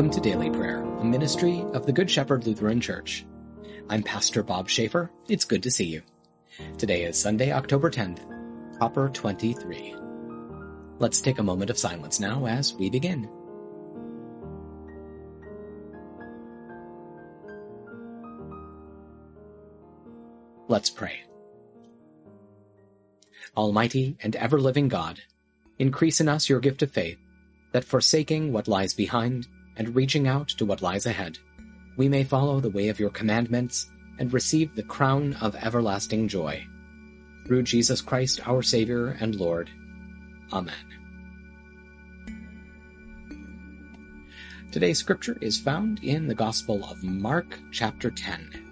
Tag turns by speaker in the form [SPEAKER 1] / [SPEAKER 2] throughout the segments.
[SPEAKER 1] Welcome to Daily Prayer, a ministry of the Good Shepherd Lutheran Church. I'm Pastor Bob Schaefer. It's good to see you. Today is Sunday, October 10th, Proper 23. Let's take a moment of silence now as we begin. Let's pray. Almighty and ever-living God, increase in us your gift of faith, that forsaking what lies behind and reaching out to what lies ahead, we may follow the way of your commandments and receive the crown of everlasting joy. Through Jesus Christ, our Savior and Lord. Amen. Today's scripture is found in the Gospel of Mark, chapter 10.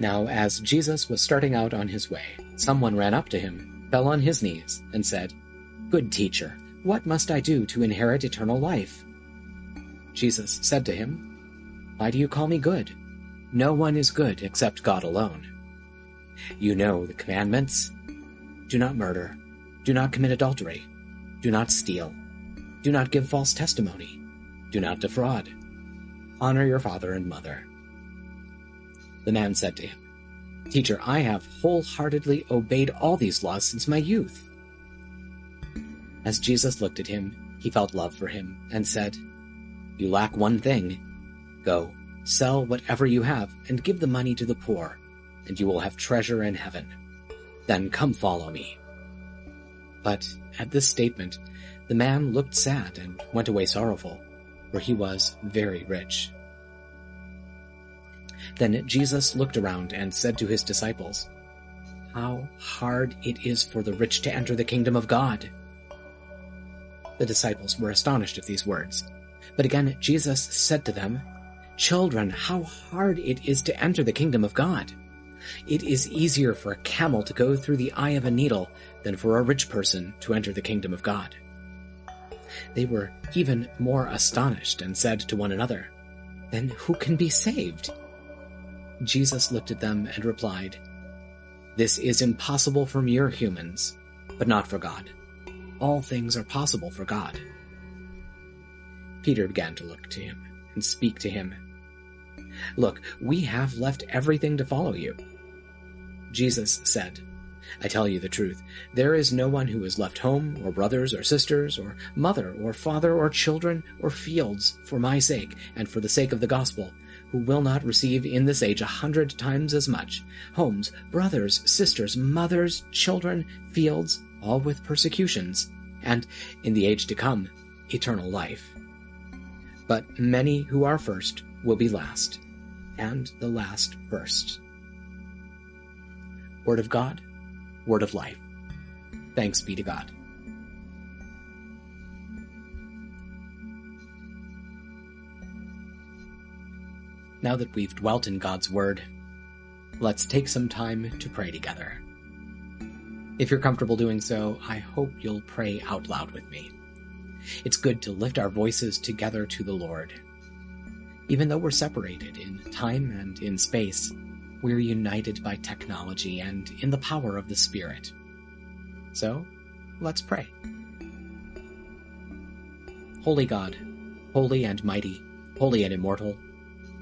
[SPEAKER 1] Now, as Jesus was starting out on his way, someone ran up to him, fell on his knees, and said, Good teacher, what must I do to inherit eternal life? Jesus said to him, Why do you call me good? No one is good except God alone. You know the commandments. Do not murder. Do not commit adultery. Do not steal. Do not give false testimony. Do not defraud. Honor your father and mother. The man said to him, Teacher, I have wholeheartedly obeyed all these laws since my youth. As Jesus looked at him, he felt love for him and said, You lack one thing. Go, sell whatever you have and give the money to the poor, and you will have treasure in heaven. Then come follow me. But at this statement, the man looked sad and went away sorrowful, for he was very rich. Then Jesus looked around and said to his disciples, How hard it is for the rich to enter the kingdom of God. The disciples were astonished at these words. But again Jesus said to them, Children, how hard it is to enter the kingdom of God. It is easier for a camel to go through the eye of a needle than for a rich person to enter the kingdom of God. They were even more astonished and said to one another, Then who can be saved? Jesus looked at them and replied, This is impossible for mere humans, but not for God. All things are possible for God. Peter began to look to him and speak to him. Look, we have left everything to follow you. Jesus said, I tell you the truth, there is no one who has left home, or brothers, or sisters, or mother, or father, or children, or fields, for my sake, and for the sake of the gospel, who will not receive in this age a hundred times as much homes, brothers, sisters, mothers, children, fields, all with persecutions, and, in the age to come, eternal life. But many who are first will be last, and the last first. Word of God, word of life. Thanks be to God. Now that we've dwelt in God's Word, let's take some time to pray together. If you're comfortable doing so, I hope you'll pray out loud with me. It's good to lift our voices together to the Lord. Even though we're separated in time and in space, we're united by technology and in the power of the Spirit. So, let's pray. Holy God, holy and mighty, holy and immortal,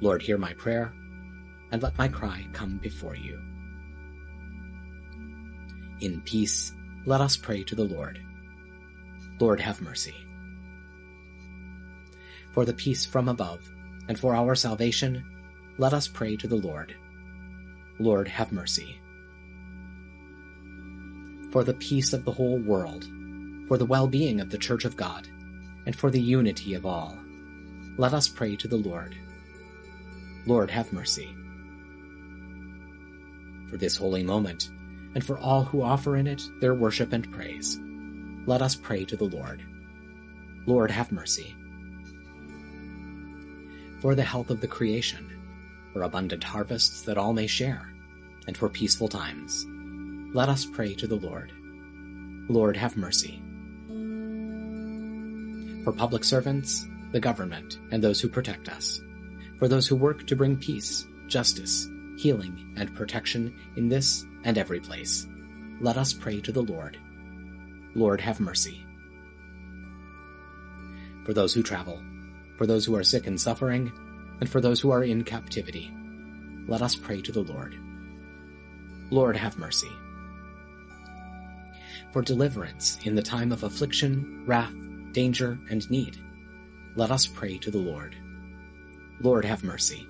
[SPEAKER 1] Lord, hear my prayer, and let my cry come before you. In peace, let us pray to the Lord. Lord, have mercy. For the peace from above, and for our salvation, let us pray to the Lord. Lord, have mercy. For the peace of the whole world, for the well-being of the Church of God, and for the unity of all, let us pray to the Lord. Lord, have mercy. For this holy moment, and for all who offer in it their worship and praise, let us pray to the Lord. Lord, have mercy. For the health of the creation, for abundant harvests that all may share, and for peaceful times. Let us pray to the Lord. Lord, have mercy. For public servants, the government, and those who protect us. For those who work to bring peace, justice, healing, and protection in this and every place. Let us pray to the Lord. Lord, have mercy. For those who travel, for those who are sick and suffering, and for those who are in captivity, let us pray to the Lord. Lord, have mercy. For deliverance in the time of affliction, wrath, danger, and need, let us pray to the Lord. Lord, have mercy.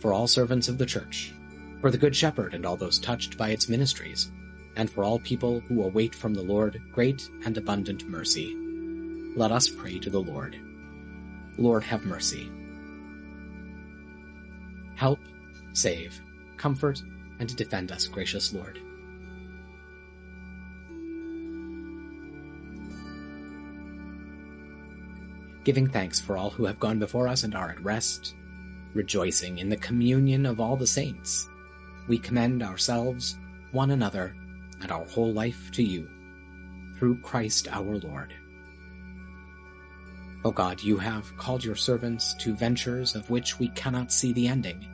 [SPEAKER 1] For all servants of the Church, for the Good Shepherd and all those touched by its ministries, and for all people who await from the Lord great and abundant mercy, let us pray to the Lord. Lord, have mercy. Help, save, comfort, and defend us, gracious Lord. Giving thanks for all who have gone before us and are at rest, rejoicing in the communion of all the saints, we commend ourselves, one another, and our whole life to you, through Christ our Lord. O God, you have called your servants to ventures of which we cannot see the ending,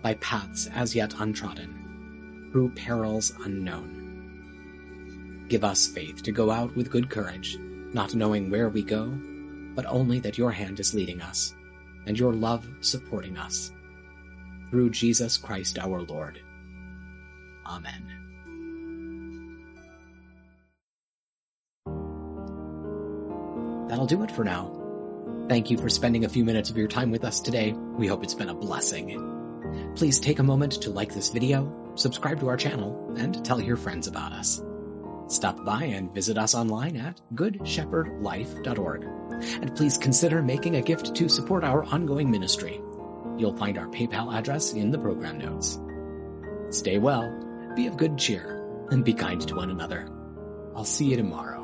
[SPEAKER 1] by paths as yet untrodden, through perils unknown. Give us faith to go out with good courage, not knowing where we go, but only that your hand is leading us, and your love supporting us. Through Jesus Christ our Lord. Amen. That'll do it for now. Thank you for spending a few minutes of your time with us today. We hope it's been a blessing. Please take a moment to like this video, subscribe to our channel, and tell your friends about us. Stop by and visit us online at goodshepherdlife.org. And please consider making a gift to support our ongoing ministry. You'll find our PayPal address in the program notes. Stay well, be of good cheer, and be kind to one another. I'll see you tomorrow.